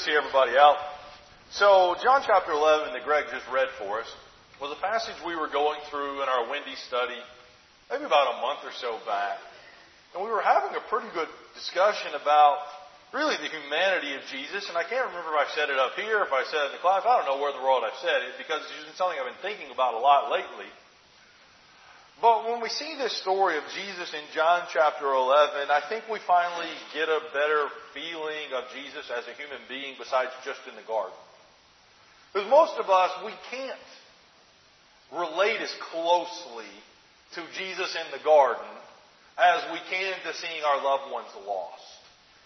see everybody out. So, John chapter 11 that Greg just read for us was a passage we were going through in our Wendy study maybe about a month or so back. And we were having a pretty good discussion about really the humanity of Jesus. And I can't remember if I said it up here, if I said it in the class. I don't know where in the world I said it because it's something I've been thinking about a lot lately. But when we see this story of Jesus in John chapter 11, I think we finally get a better feeling of Jesus as a human being besides just in the garden. Because most of us, we can't relate as closely to Jesus in the garden as we can to seeing our loved ones lost.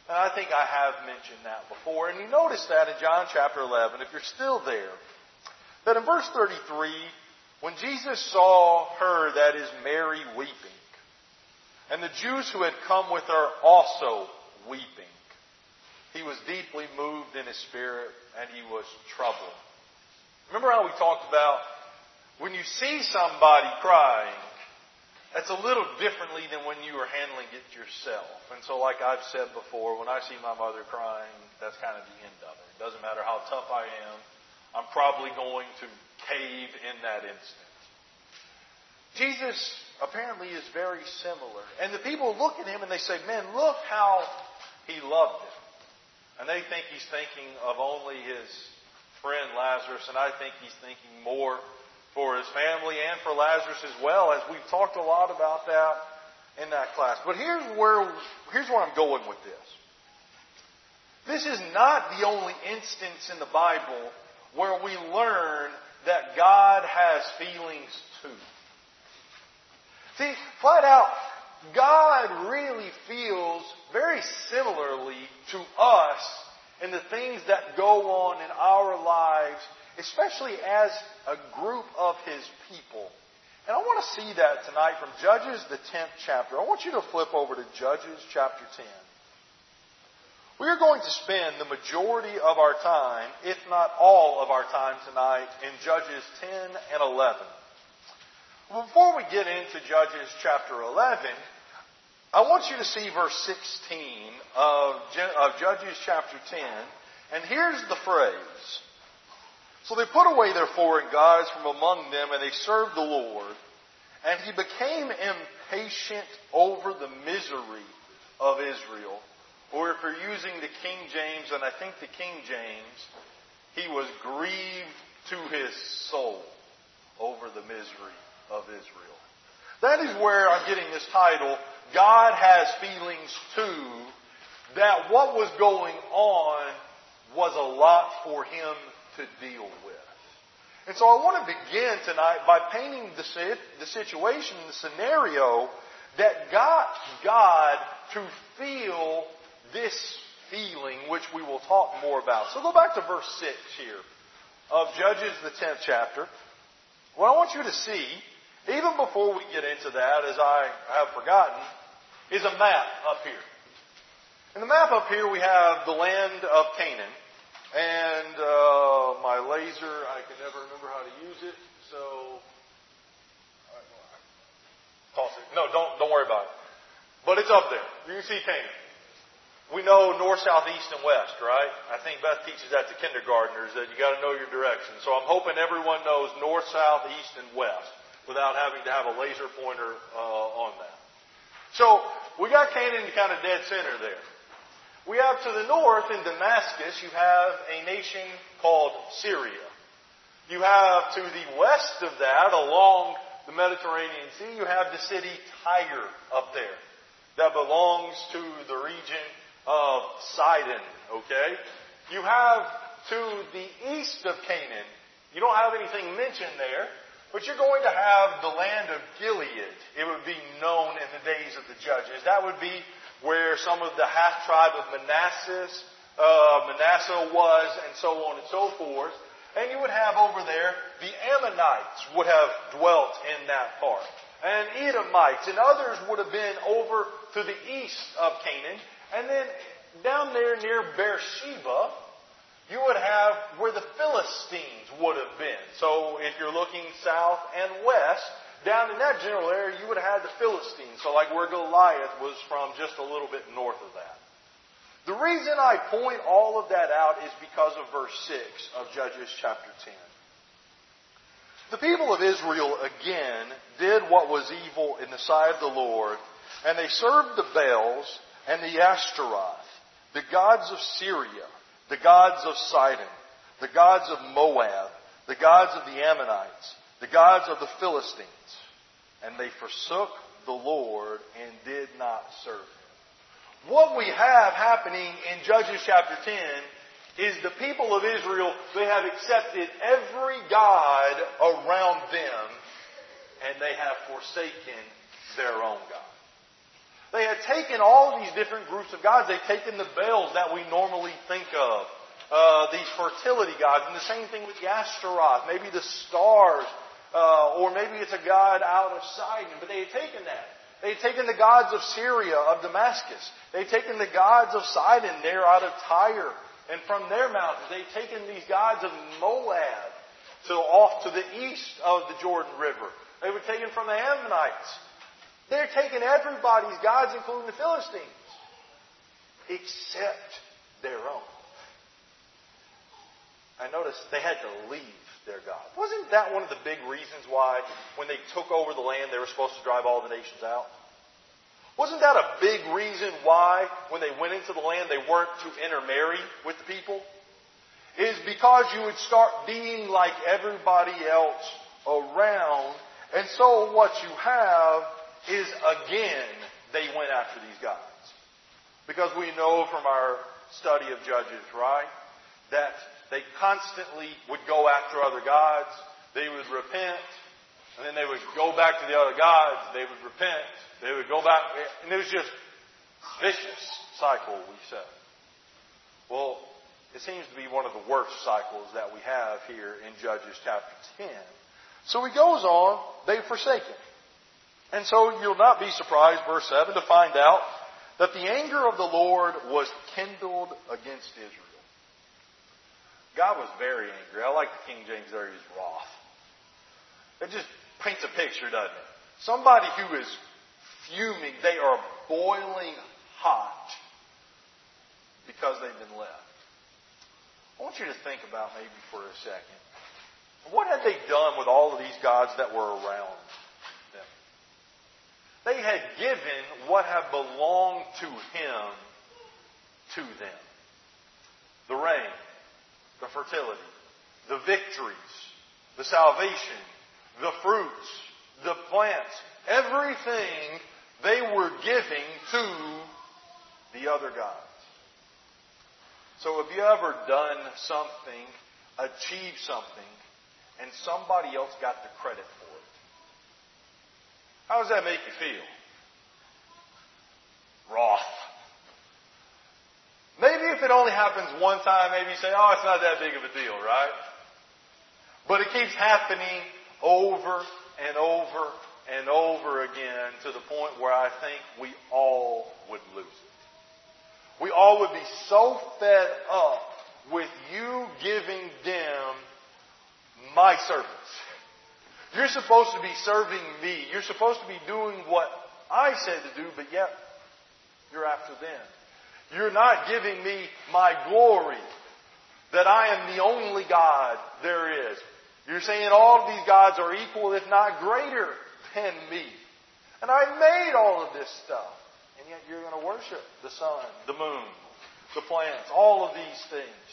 And I think I have mentioned that before. And you notice that in John chapter 11, if you're still there, that in verse 33, when Jesus saw her, that is Mary, weeping, and the Jews who had come with her also weeping, he was deeply moved in his spirit and he was troubled. Remember how we talked about when you see somebody crying, that's a little differently than when you are handling it yourself. And so, like I've said before, when I see my mother crying, that's kind of the end of it. It doesn't matter how tough I am, I'm probably going to cave in that instant. Jesus apparently is very similar. And the people look at him and they say, Man, look how he loved them. And they think he's thinking of only his friend Lazarus, and I think he's thinking more for his family and for Lazarus as well, as we've talked a lot about that in that class. But here's where here's where I'm going with this. This is not the only instance in the Bible where we learn that God has feelings too. See, flat out, God really feels very similarly to us in the things that go on in our lives, especially as a group of His people. And I want to see that tonight from Judges, the 10th chapter. I want you to flip over to Judges chapter 10. We are going to spend the majority of our time, if not all of our time tonight, in Judges 10 and 11. Before we get into Judges chapter 11, I want you to see verse 16 of, of Judges chapter 10, and here's the phrase. So they put away their foreign gods from among them, and they served the Lord. And he became impatient over the misery of Israel or if you're using the King James, and I think the King James, he was grieved to his soul over the misery of Israel. That is where I'm getting this title, God has feelings too, that what was going on was a lot for him to deal with. And so I want to begin tonight by painting the, the situation, the scenario that got God to feel this feeling, which we will talk more about. So go back to verse 6 here of Judges, the 10th chapter. What I want you to see, even before we get into that, as I have forgotten, is a map up here. In the map up here, we have the land of Canaan. And uh, my laser, I can never remember how to use it, so toss it. No, don't don't worry about it. But it's up there. You can see Canaan we know north, south, east, and west, right? I think Beth teaches that to kindergartners that you got to know your direction. So I'm hoping everyone knows north, south, east, and west without having to have a laser pointer uh, on that. So we got Canaan kind of dead center there. We have to the north in Damascus, you have a nation called Syria. You have to the west of that, along the Mediterranean Sea, you have the city Tyre up there that belongs to the region of Sidon, okay? You have to the east of Canaan, you don't have anything mentioned there, but you're going to have the land of Gilead. It would be known in the days of the judges. That would be where some of the half tribe of Manasseh, uh, Manasseh was, and so on and so forth. And you would have over there the Ammonites would have dwelt in that part. And Edomites and others would have been over to the east of Canaan. And then down there near Beersheba, you would have where the Philistines would have been. So if you're looking south and west, down in that general area, you would have the Philistines. So like where Goliath was from, just a little bit north of that. The reason I point all of that out is because of verse 6 of Judges chapter 10. The people of Israel again did what was evil in the sight of the Lord, and they served the Baals and the Ashtaroth, the gods of Syria, the gods of Sidon, the gods of Moab, the gods of the Ammonites, the gods of the Philistines. And they forsook the Lord and did not serve him. What we have happening in Judges chapter 10 is the people of Israel, they have accepted every God around them and they have forsaken their own God. They had taken all these different groups of gods. They've taken the Baals that we normally think of, uh, these fertility gods, and the same thing with Ashtaroth, maybe the stars, uh, or maybe it's a god out of Sidon. But they had taken that. They had taken the gods of Syria, of Damascus. They had taken the gods of Sidon there out of Tyre and from their mountains. They've taken these gods of Moab to off to the east of the Jordan River. They were taken from the Ammonites. They're taking everybody's gods, including the Philistines, except their own. I noticed they had to leave their God. Wasn't that one of the big reasons why, when they took over the land, they were supposed to drive all the nations out? Wasn't that a big reason why, when they went into the land, they weren't to intermarry with the people? Is because you would start being like everybody else around, and so what you have is again, they went after these gods. Because we know from our study of Judges, right, that they constantly would go after other gods, they would repent, and then they would go back to the other gods, they would repent, they would go back, and it was just vicious cycle, we said. Well, it seems to be one of the worst cycles that we have here in Judges chapter 10. So he goes on, they've forsaken. And so you'll not be surprised, verse 7, to find out that the anger of the Lord was kindled against Israel. God was very angry. I like the King James there, he's wroth. It just paints a picture, doesn't it? Somebody who is fuming. They are boiling hot because they've been left. I want you to think about maybe for a second. What had they done with all of these gods that were around? They had given what had belonged to him to them. The rain, the fertility, the victories, the salvation, the fruits, the plants, everything they were giving to the other gods. So have you ever done something, achieved something, and somebody else got the credit for it? How does that make you feel? Wroth. Maybe if it only happens one time, maybe you say, oh, it's not that big of a deal, right? But it keeps happening over and over and over again to the point where I think we all would lose it. We all would be so fed up with you giving them my service. You're supposed to be serving me. You're supposed to be doing what I said to do, but yet you're after them. You're not giving me my glory that I am the only God there is. You're saying all of these gods are equal, if not greater than me. And I made all of this stuff. And yet you're going to worship the sun, the moon, the plants, all of these things.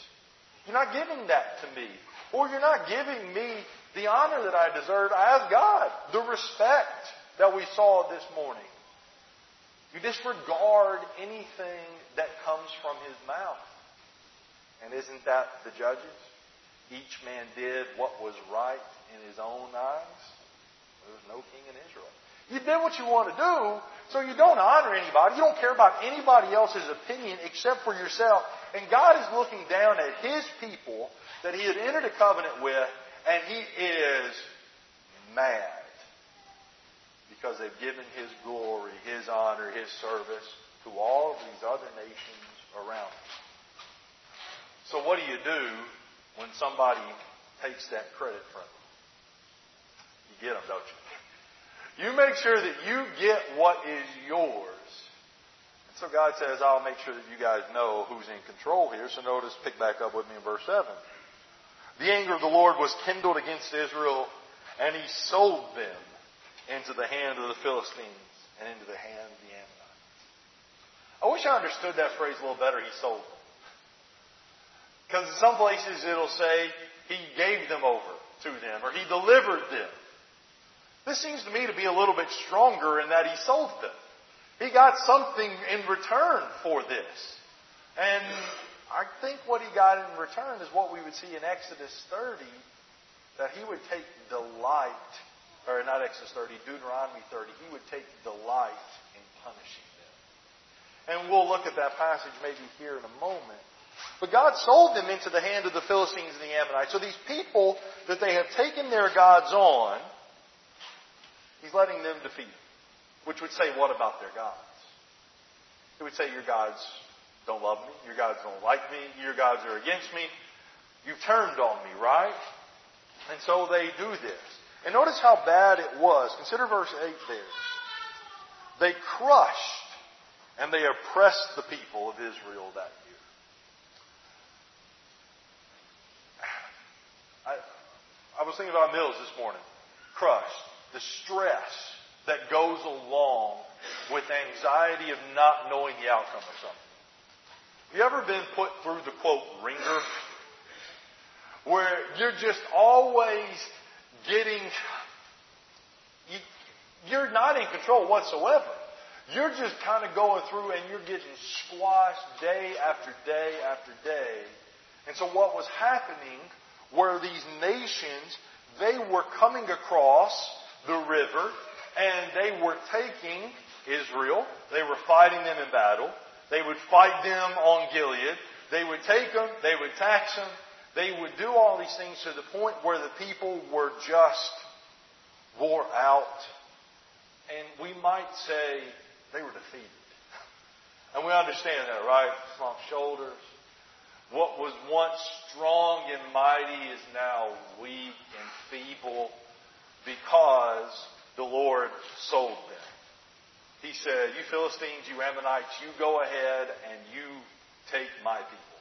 You're not giving that to me. Or you're not giving me the honor that I deserve as God, the respect that we saw this morning. You disregard anything that comes from his mouth. And isn't that the judges? Each man did what was right in his own eyes. There was no king in Israel. You did what you want to do, so you don't honor anybody. You don't care about anybody else's opinion except for yourself. And God is looking down at His people that He had entered a covenant with, and He is mad because they've given His glory, His honor, His service to all these other nations around him. So what do you do when somebody takes that credit from you? You get them, don't you? You make sure that you get what is yours. And So God says, I'll make sure that you guys know who's in control here. So notice, pick back up with me in verse 7. The anger of the Lord was kindled against Israel, and he sold them into the hand of the Philistines and into the hand of the Ammonites. I wish I understood that phrase a little better. He sold them. Because in some places it'll say he gave them over to them or he delivered them. This seems to me to be a little bit stronger in that he sold them. He got something in return for this. And I think what he got in return is what we would see in Exodus 30, that he would take delight, or not Exodus 30, Deuteronomy 30, he would take delight in punishing them. And we'll look at that passage maybe here in a moment. But God sold them into the hand of the Philistines and the Ammonites. So these people that they have taken their gods on, He's letting them defeat them. Which would say, what about their gods? It would say, your gods don't love me. Your gods don't like me. Your gods are against me. You've turned on me, right? And so they do this. And notice how bad it was. Consider verse 8 there. They crushed and they oppressed the people of Israel that year. I, I was thinking about Mills this morning. Crushed. The stress that goes along with anxiety of not knowing the outcome of something. You ever been put through the quote wringer? Where you're just always getting, you, you're not in control whatsoever. You're just kind of going through and you're getting squashed day after day after day. And so what was happening were these nations, they were coming across the river and they were taking Israel. They were fighting them in battle. They would fight them on Gilead. They would take them. They would tax them. They would do all these things to the point where the people were just wore out. And we might say they were defeated. And we understand that, right? Slumped shoulders. What was once strong and mighty is now weak and feeble because the Lord sold them. He said, You Philistines, you Ammonites, you go ahead and you take my people.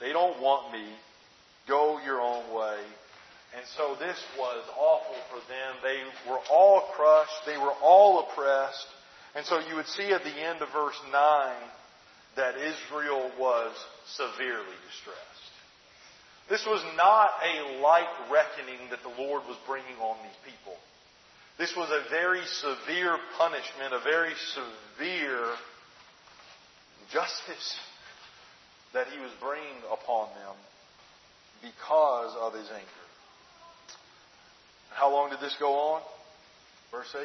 They don't want me. Go your own way. And so this was awful for them. They were all crushed. They were all oppressed. And so you would see at the end of verse 9 that Israel was severely distressed. This was not a light reckoning that the Lord was bringing on these people. This was a very severe punishment, a very severe justice that he was bringing upon them because of his anger. How long did this go on? Verse 8?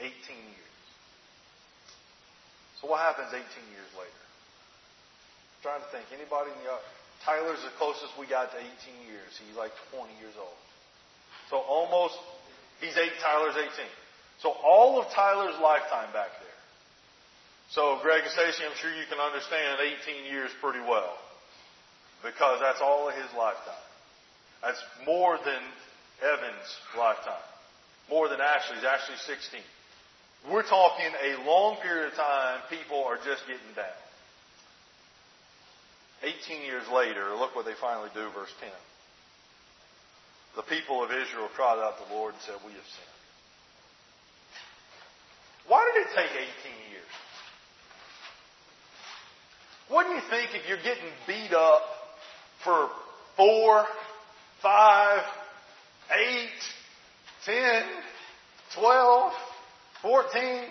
18 years. So what happens 18 years later? I'm trying to think. Anybody in the uh, Tyler's the closest we got to 18 years. He's like 20 years old. So almost He's eight, Tyler's 18. So all of Tyler's lifetime back there. So Greg and Stacy, I'm sure you can understand 18 years pretty well. Because that's all of his lifetime. That's more than Evan's lifetime. More than Ashley's. Ashley's 16. We're talking a long period of time, people are just getting down. 18 years later, look what they finally do, verse 10 the people of Israel cried out to the Lord and said, We have sinned. Why did it take 18 years? Wouldn't you think if you're getting beat up for four, five, eight, ten, twelve, fourteen,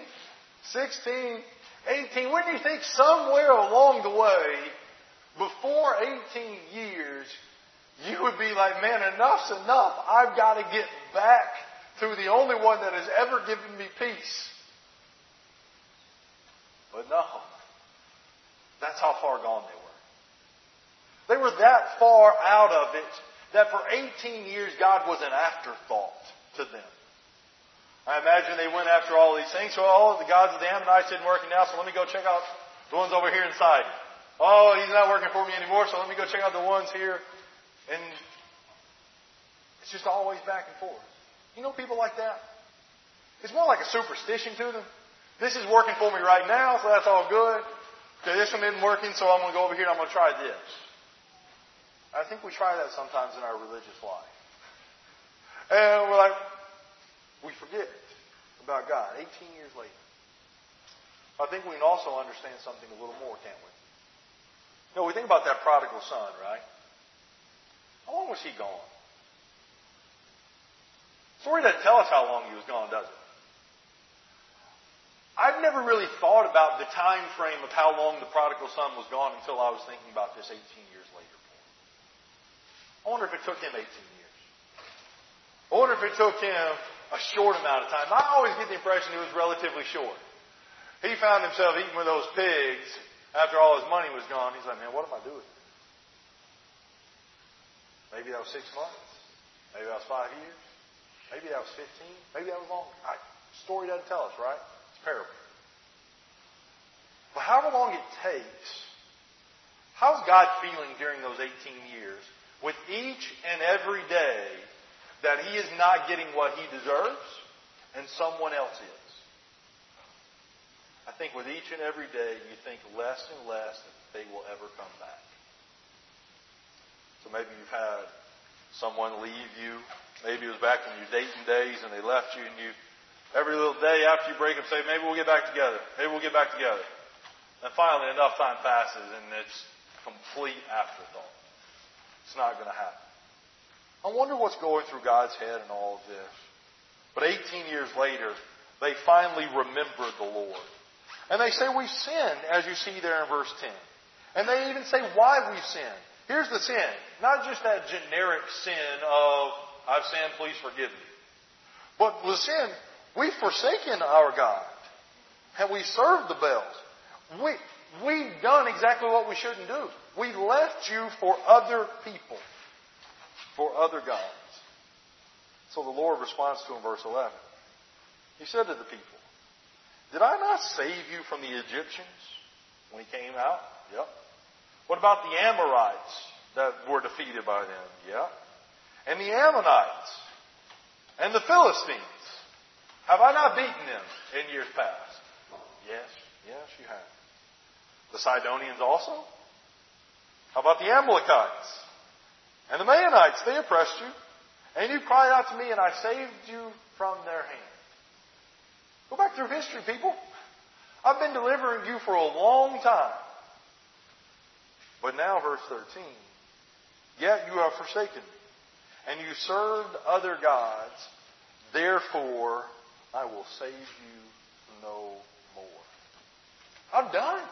sixteen, eighteen, wouldn't you think somewhere along the way, before 18 years, you would be like, man, enough's enough. I've got to get back to the only one that has ever given me peace. But no. That's how far gone they were. They were that far out of it that for 18 years God was an afterthought to them. I imagine they went after all these things. So, oh, the gods of the Ammonites didn't work now, so let me go check out the ones over here inside. Oh, he's not working for me anymore, so let me go check out the ones here and it's just always back and forth. You know people like that? It's more like a superstition to them. This is working for me right now, so that's all good. Okay, this one isn't working, so I'm going to go over here and I'm going to try this. I think we try that sometimes in our religious life. And we're like, we forget about God 18 years later. I think we can also understand something a little more, can't we? You know, we think about that prodigal son, right? How long was he gone? Story doesn't tell us how long he was gone, does it? I've never really thought about the time frame of how long the prodigal son was gone until I was thinking about this 18 years later. I wonder if it took him 18 years. I wonder if it took him a short amount of time. I always get the impression it was relatively short. He found himself eating with those pigs after all his money was gone. He's like, man, what am I doing? Maybe that was six months. Maybe that was five years. Maybe that was 15. Maybe that was longer. I, story doesn't tell us, right? It's a parable. But however long it takes, how's God feeling during those 18 years with each and every day that he is not getting what he deserves and someone else is? I think with each and every day, you think less and less that they will ever come back. So maybe you've had someone leave you. Maybe it was back in your dating days and they left you and you Every little day after you break up, say, maybe we'll get back together. Maybe we'll get back together. And finally, enough time passes and it's complete afterthought. It's not going to happen. I wonder what's going through God's head in all of this. But 18 years later, they finally remembered the Lord. And they say, We've sinned, as you see there in verse 10. And they even say why we've sinned. Here's the sin. Not just that generic sin of, I've sinned, please forgive me. But the sin We've forsaken our God. And we served the Baals. We, we've done exactly what we shouldn't do. We left you for other people, for other gods. So the Lord responds to him, verse 11. He said to the people, Did I not save you from the Egyptians when he came out? Yep. What about the Amorites that were defeated by them? Yep. And the Ammonites and the Philistines have I not beaten them in years past? Yes, yes, you have. The Sidonians also? How about the Amalekites? And the Maonites, they oppressed you. And you cried out to me, and I saved you from their hand. Go back through history, people. I've been delivering you for a long time. But now, verse 13. Yet you have forsaken me, and you served other gods. Therefore, I will save you no more. I'm done.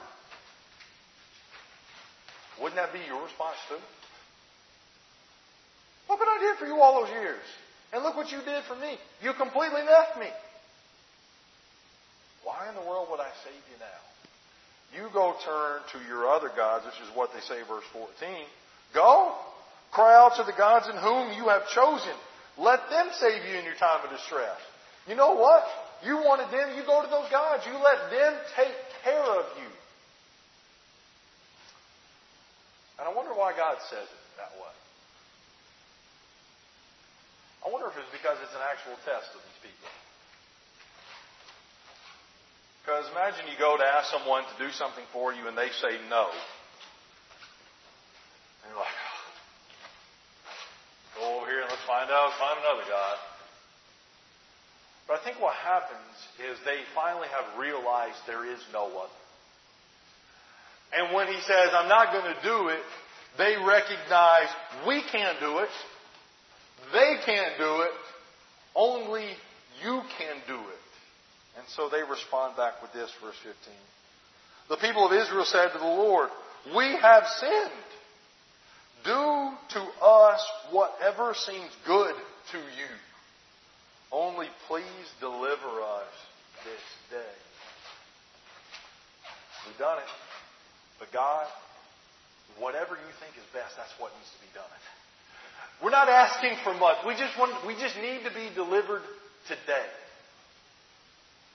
Wouldn't that be your response too? Look what I did for you all those years. And look what you did for me. You completely left me. Why in the world would I save you now? You go turn to your other gods, which is what they say, verse 14. Go. Cry out to the gods in whom you have chosen. Let them save you in your time of distress. You know what? You wanted them, you go to those gods. You let them take care of you. And I wonder why God says it that way. I wonder if it's because it's an actual test of these people. Because imagine you go to ask someone to do something for you and they say no. And you're like, go over here and let's find out, find another God. But I think what happens is they finally have realized there is no other. And when he says, I'm not going to do it, they recognize we can't do it. They can't do it. Only you can do it. And so they respond back with this, verse 15. The people of Israel said to the Lord, We have sinned. Do to us whatever seems good to you. Only please deliver us this day. We've done it. But God, whatever you think is best, that's what needs to be done. We're not asking for much. We just want, we just need to be delivered today.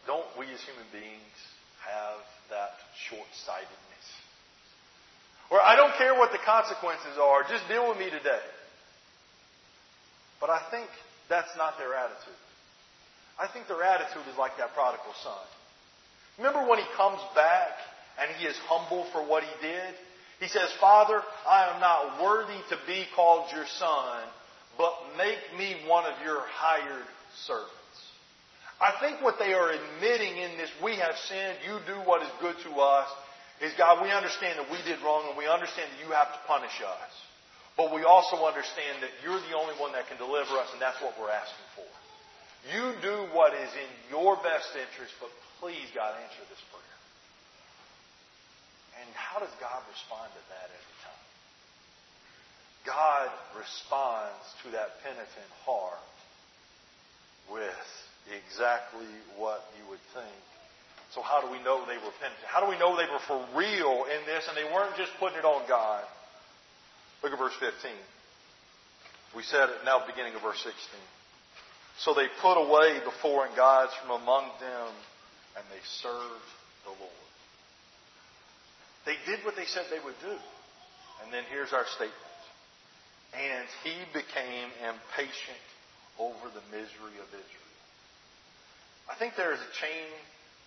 Don't we as human beings have that short-sightedness? Or I don't care what the consequences are, just deal with me today. But I think that's not their attitude. I think their attitude is like that prodigal son. Remember when he comes back and he is humble for what he did? He says, Father, I am not worthy to be called your son, but make me one of your hired servants. I think what they are admitting in this, we have sinned, you do what is good to us, is God, we understand that we did wrong and we understand that you have to punish us. But we also understand that you're the only one that can deliver us and that's what we're asking for. You do what is in your best interest, but please, God, answer this prayer. And how does God respond to that every time? God responds to that penitent heart with exactly what you would think. So how do we know they were penitent? How do we know they were for real in this and they weren't just putting it on God? Look at verse 15. We said it now beginning of verse 16. So they put away the foreign gods from among them and they served the Lord. They did what they said they would do. And then here's our statement. And he became impatient over the misery of Israel. I think there is a chain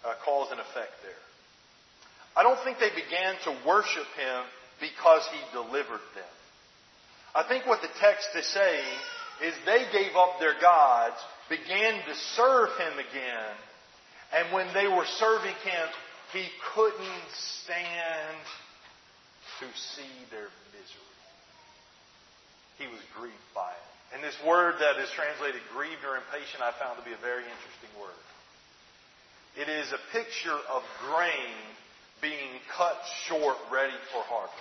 uh, cause and effect there. I don't think they began to worship him because he delivered them. I think what the text is saying is they gave up their gods, began to serve him again, and when they were serving him, he couldn't stand to see their misery. He was grieved by it. And this word that is translated grieved or impatient I found to be a very interesting word. It is a picture of grain being cut short, ready for harvest.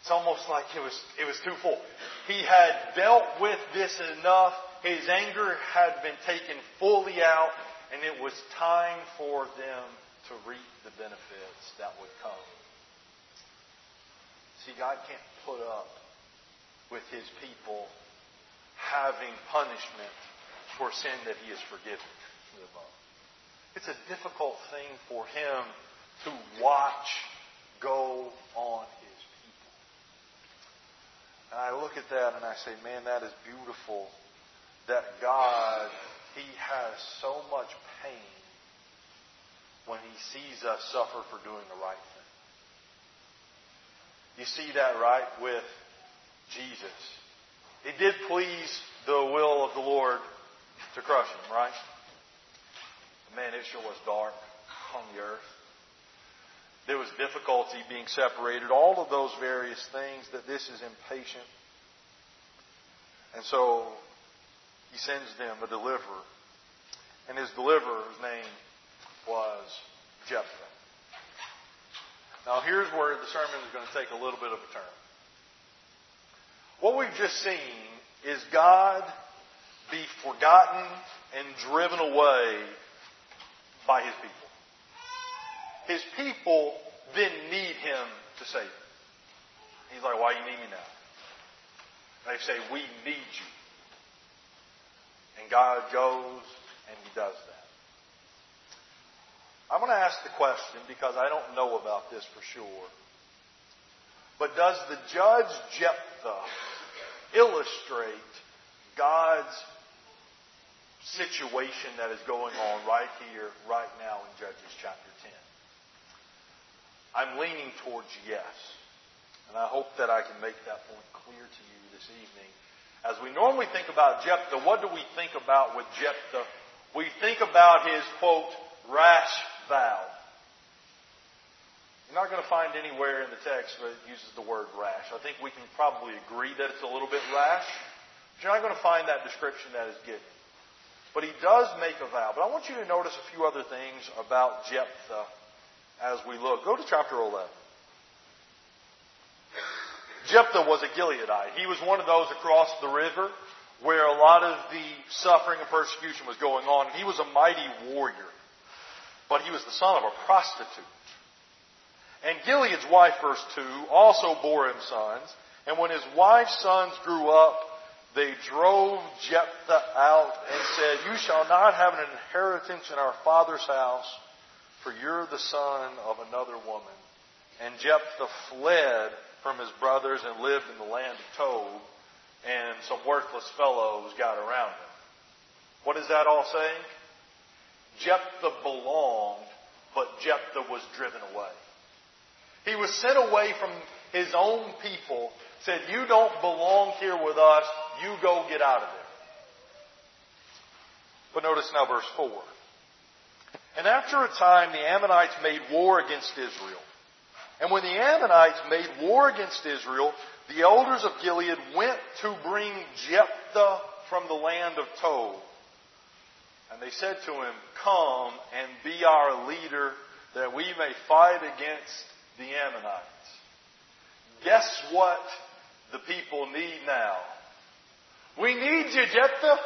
It's almost like it was, it was too full. He had dealt with this enough. His anger had been taken fully out, and it was time for them to reap the benefits that would come. See, God can't put up with His people having punishment for sin that He has forgiven. It's a difficult thing for him to watch go on his people. And I look at that and I say, man, that is beautiful that God, he has so much pain when he sees us suffer for doing the right thing. You see that right with Jesus. It did please the will of the Lord to crush him, right? Man, it sure was dark on the earth. There was difficulty being separated, all of those various things, that this is impatient. And so he sends them a deliverer. And his deliverer's name was Jephthah. Now here's where the sermon is going to take a little bit of a turn. What we've just seen is God be forgotten and driven away by his people. His people didn't need him to save them. He's like, why do you need me now? They say, we need you. And God goes and he does that. I'm going to ask the question because I don't know about this for sure. But does the judge Jephthah illustrate God's situation that is going on right here, right now in Judges chapter 10? I'm leaning towards yes. And I hope that I can make that point clear to you this evening. As we normally think about Jephthah, what do we think about with Jephthah? We think about his, quote, rash vow. You're not going to find anywhere in the text that uses the word rash. I think we can probably agree that it's a little bit rash. But you're not going to find that description that is given. But he does make a vow. But I want you to notice a few other things about Jephthah as we look. Go to chapter 11. Jephthah was a Gileadite. He was one of those across the river where a lot of the suffering and persecution was going on. He was a mighty warrior, but he was the son of a prostitute. And Gilead's wife, verse 2, also bore him sons. And when his wife's sons grew up, they drove Jephthah out and said, You shall not have an inheritance in our father's house, for you're the son of another woman. And Jephthah fled from his brothers and lived in the land of Tob, and some worthless fellows got around him. What is that all saying? Jephthah belonged but Jephthah was driven away. He was sent away from his own people, said, You don't belong here with us, you go get out of there. But notice now verse 4. And after a time, the Ammonites made war against Israel. And when the Ammonites made war against Israel, the elders of Gilead went to bring Jephthah from the land of Tob. And they said to him, Come and be our leader that we may fight against the Ammonites. Guess what the people need now? We need you, Jephthah.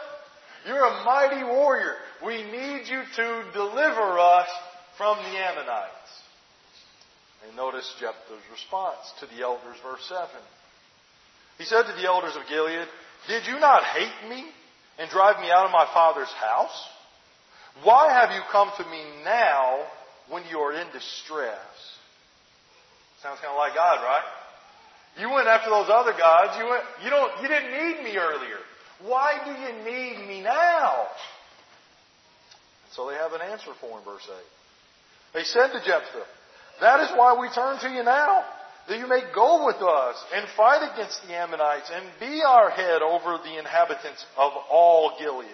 You're a mighty warrior. We need you to deliver us from the Ammonites. And notice Jephthah's response to the elders, verse 7. He said to the elders of Gilead, Did you not hate me and drive me out of my father's house? Why have you come to me now when you are in distress? Sounds kind of like God, right? You went after those other gods. You went, you don't, you didn't need me earlier. Why do you need me now? So they have an answer for him, verse 8. They said to Jephthah, That is why we turn to you now, that you may go with us and fight against the Ammonites and be our head over the inhabitants of all Gilead.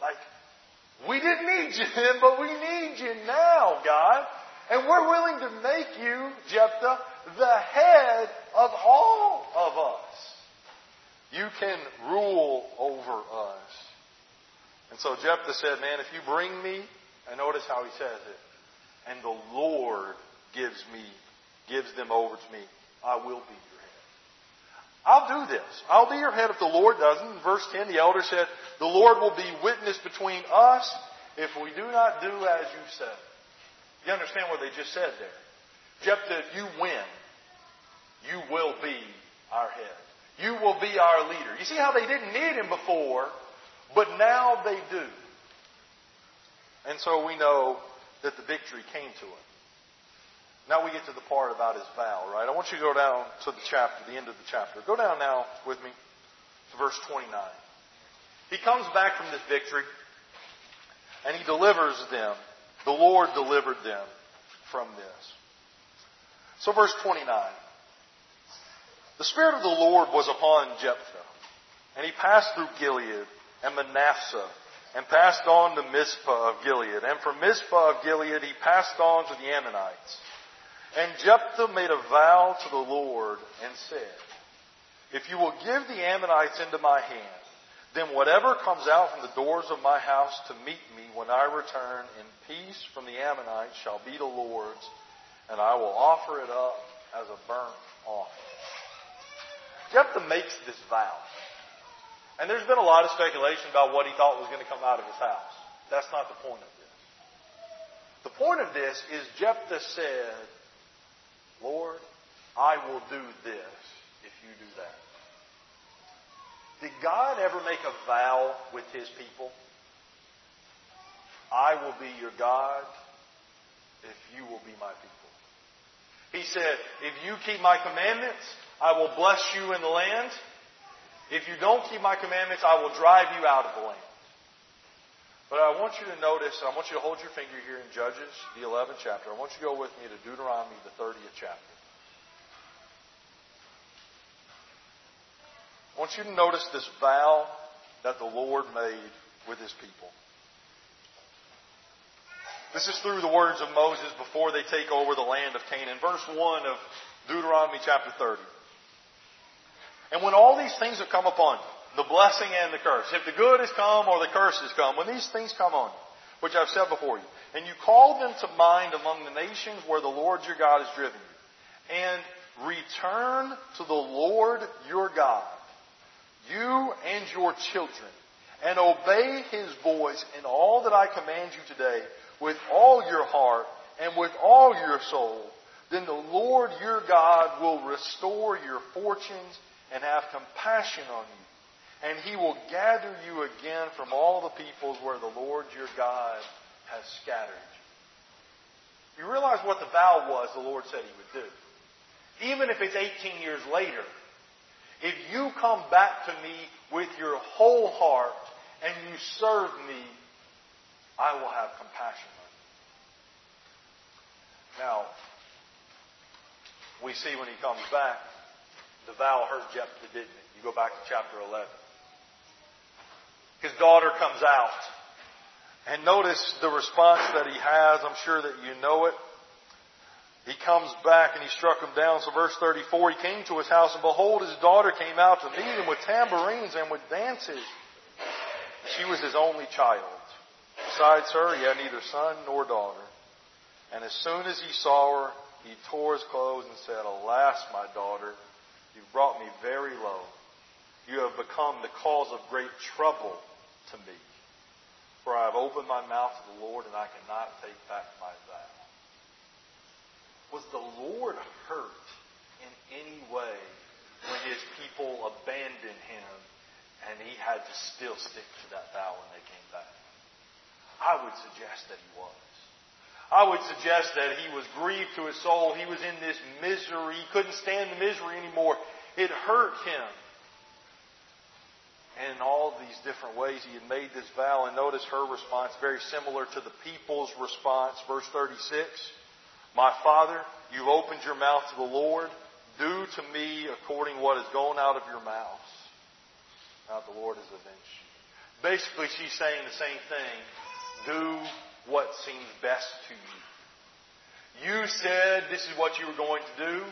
Like, we didn't need you then, but we need you now, God. And we're willing to make you, Jephthah, the head of all of us. You can rule over us. And so Jephthah said, Man, if you bring me, and notice how he says it, and the Lord gives me, gives them over to me, I will be your head. I'll do this. I'll be your head if the Lord doesn't. In verse 10, the elder said, The Lord will be witness between us if we do not do as you said. You understand what they just said there? Jephthah, if you win, you will be our head. You will be our leader. You see how they didn't need him before, but now they do. And so we know that the victory came to him. Now we get to the part about his vow, right? I want you to go down to the chapter, the end of the chapter. Go down now with me to verse 29. He comes back from this victory and he delivers them. The Lord delivered them from this. So verse 29. The Spirit of the Lord was upon Jephthah, and he passed through Gilead and Manasseh, and passed on to Mizpah of Gilead. And from Mizpah of Gilead he passed on to the Ammonites. And Jephthah made a vow to the Lord and said, If you will give the Ammonites into my hand, then whatever comes out from the doors of my house to meet me when I return in peace from the Ammonites shall be the Lord's, and I will offer it up as a burnt offering. Jephthah makes this vow. And there's been a lot of speculation about what he thought was going to come out of his house. That's not the point of this. The point of this is Jephthah said, Lord, I will do this if you do that. Did God ever make a vow with his people? I will be your God if you will be my people. He said, if you keep my commandments, I will bless you in the land. If you don't keep my commandments, I will drive you out of the land. But I want you to notice, I want you to hold your finger here in Judges, the 11th chapter. I want you to go with me to Deuteronomy, the 30th chapter. I want you to notice this vow that the Lord made with his people. This is through the words of Moses before they take over the land of Canaan. Verse 1 of Deuteronomy chapter 30. And when all these things have come upon you, the blessing and the curse, if the good has come or the curse has come, when these things come on you, which I've said before you, and you call them to mind among the nations where the Lord your God has driven you, and return to the Lord your God, you and your children, and obey his voice in all that I command you today with all your heart and with all your soul, then the Lord your God will restore your fortunes and have compassion on you. And he will gather you again from all the peoples where the Lord your God has scattered you. You realize what the vow was the Lord said he would do. Even if it's 18 years later, if you come back to me with your whole heart and you serve me, I will have compassion on you. Now, we see when he comes back, the vow hurt Jephthah, didn't it? You go back to chapter 11. His daughter comes out. And notice the response that he has. I'm sure that you know it. He comes back and he struck him down. So verse 34, he came to his house and behold, his daughter came out to meet him with tambourines and with dances. She was his only child. Besides her, he had neither son nor daughter. And as soon as he saw her, he tore his clothes and said, Alas, my daughter, you've brought me very low. You have become the cause of great trouble to me. For I have opened my mouth to the Lord and I cannot take back my vow. Was the Lord hurt in any way when his people abandoned him and he had to still stick to that vow when they came back? I would suggest that he was. I would suggest that he was grieved to his soul. He was in this misery. He couldn't stand the misery anymore. It hurt him. And in all these different ways, he had made this vow. And notice her response, very similar to the people's response. Verse 36 My father, you've opened your mouth to the Lord. Do to me according what has gone out of your mouth. Now the Lord has avenged you. Basically, she's saying the same thing. Do what seems best to you. You said this is what you were going to do.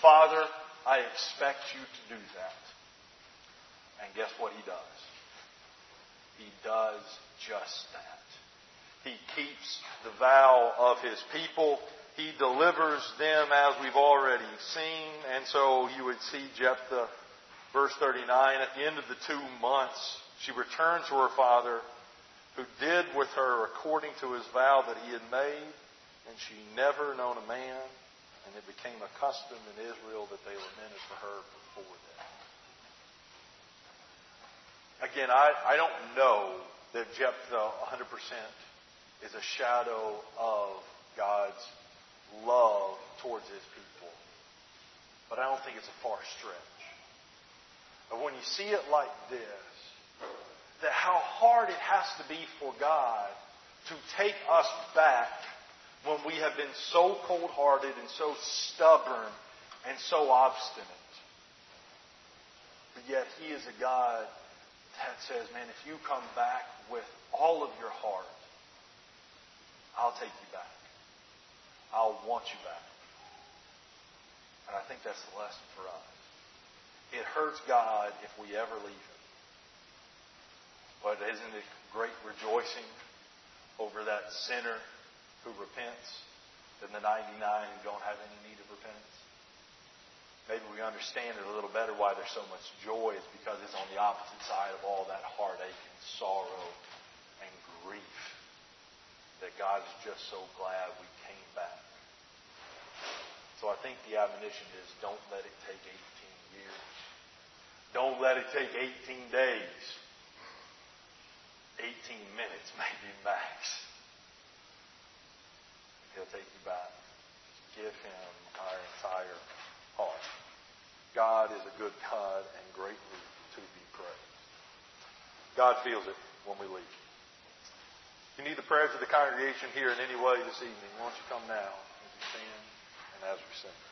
Father, I expect you to do that. And guess what he does? He does just that. He keeps the vow of his people. He delivers them as we've already seen. And so you would see Jephthah, verse 39, at the end of the two months, she returned to her father who did with her according to his vow that he had made, and she never known a man, and it became a custom in Israel that they lamented for her before that. Again, I, I don't know that Jephthah 100% is a shadow of God's love towards his people. But I don't think it's a far stretch. But when you see it like this, that how hard it has to be for God to take us back when we have been so cold hearted and so stubborn and so obstinate. But yet, He is a God that says, man, if you come back with all of your heart, I'll take you back. I'll want you back. And I think that's the lesson for us. It hurts God if we ever leave Him. But isn't it great rejoicing over that sinner who repents than the 99 who don't have any need of repentance? Maybe we understand it a little better why there's so much joy is because it's on the opposite side of all that heartache and sorrow and grief that God is just so glad we came back. So I think the admonition is don't let it take 18 years. Don't let it take 18 days. 18 minutes, maybe max. He'll take you back. Give him our entire heart. God is a good God and greatly to be praised. God feels it when we leave. If you need the prayers of the congregation here in any way this evening, why don't you come now as we stand and as we sing.